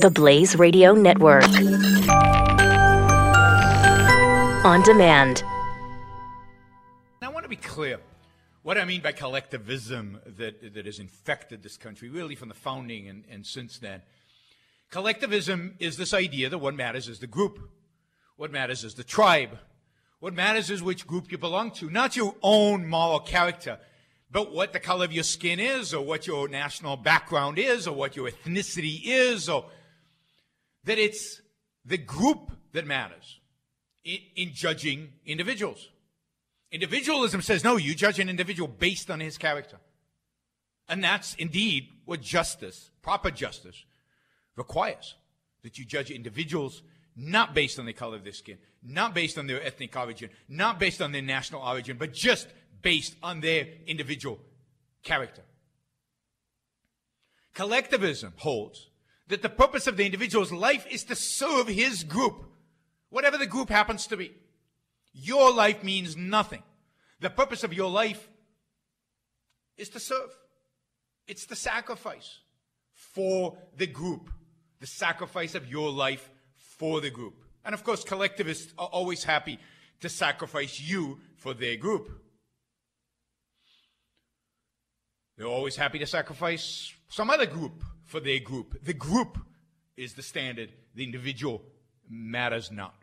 The Blaze Radio Network. On demand. I want to be clear. What I mean by collectivism that, that has infected this country, really from the founding and, and since then. Collectivism is this idea that what matters is the group. What matters is the tribe. What matters is which group you belong to, not your own moral character, but what the color of your skin is, or what your national background is, or what your ethnicity is, or that it's the group that matters in, in judging individuals. Individualism says, no, you judge an individual based on his character. And that's indeed what justice, proper justice, requires. That you judge individuals not based on the color of their skin, not based on their ethnic origin, not based on their national origin, but just based on their individual character. Collectivism holds that the purpose of the individual's life is to serve his group, whatever the group happens to be. Your life means nothing. The purpose of your life is to serve. It's the sacrifice for the group, the sacrifice of your life for the group. And of course, collectivists are always happy to sacrifice you for their group. They're always happy to sacrifice some other group for their group. The group is the standard, the individual matters not.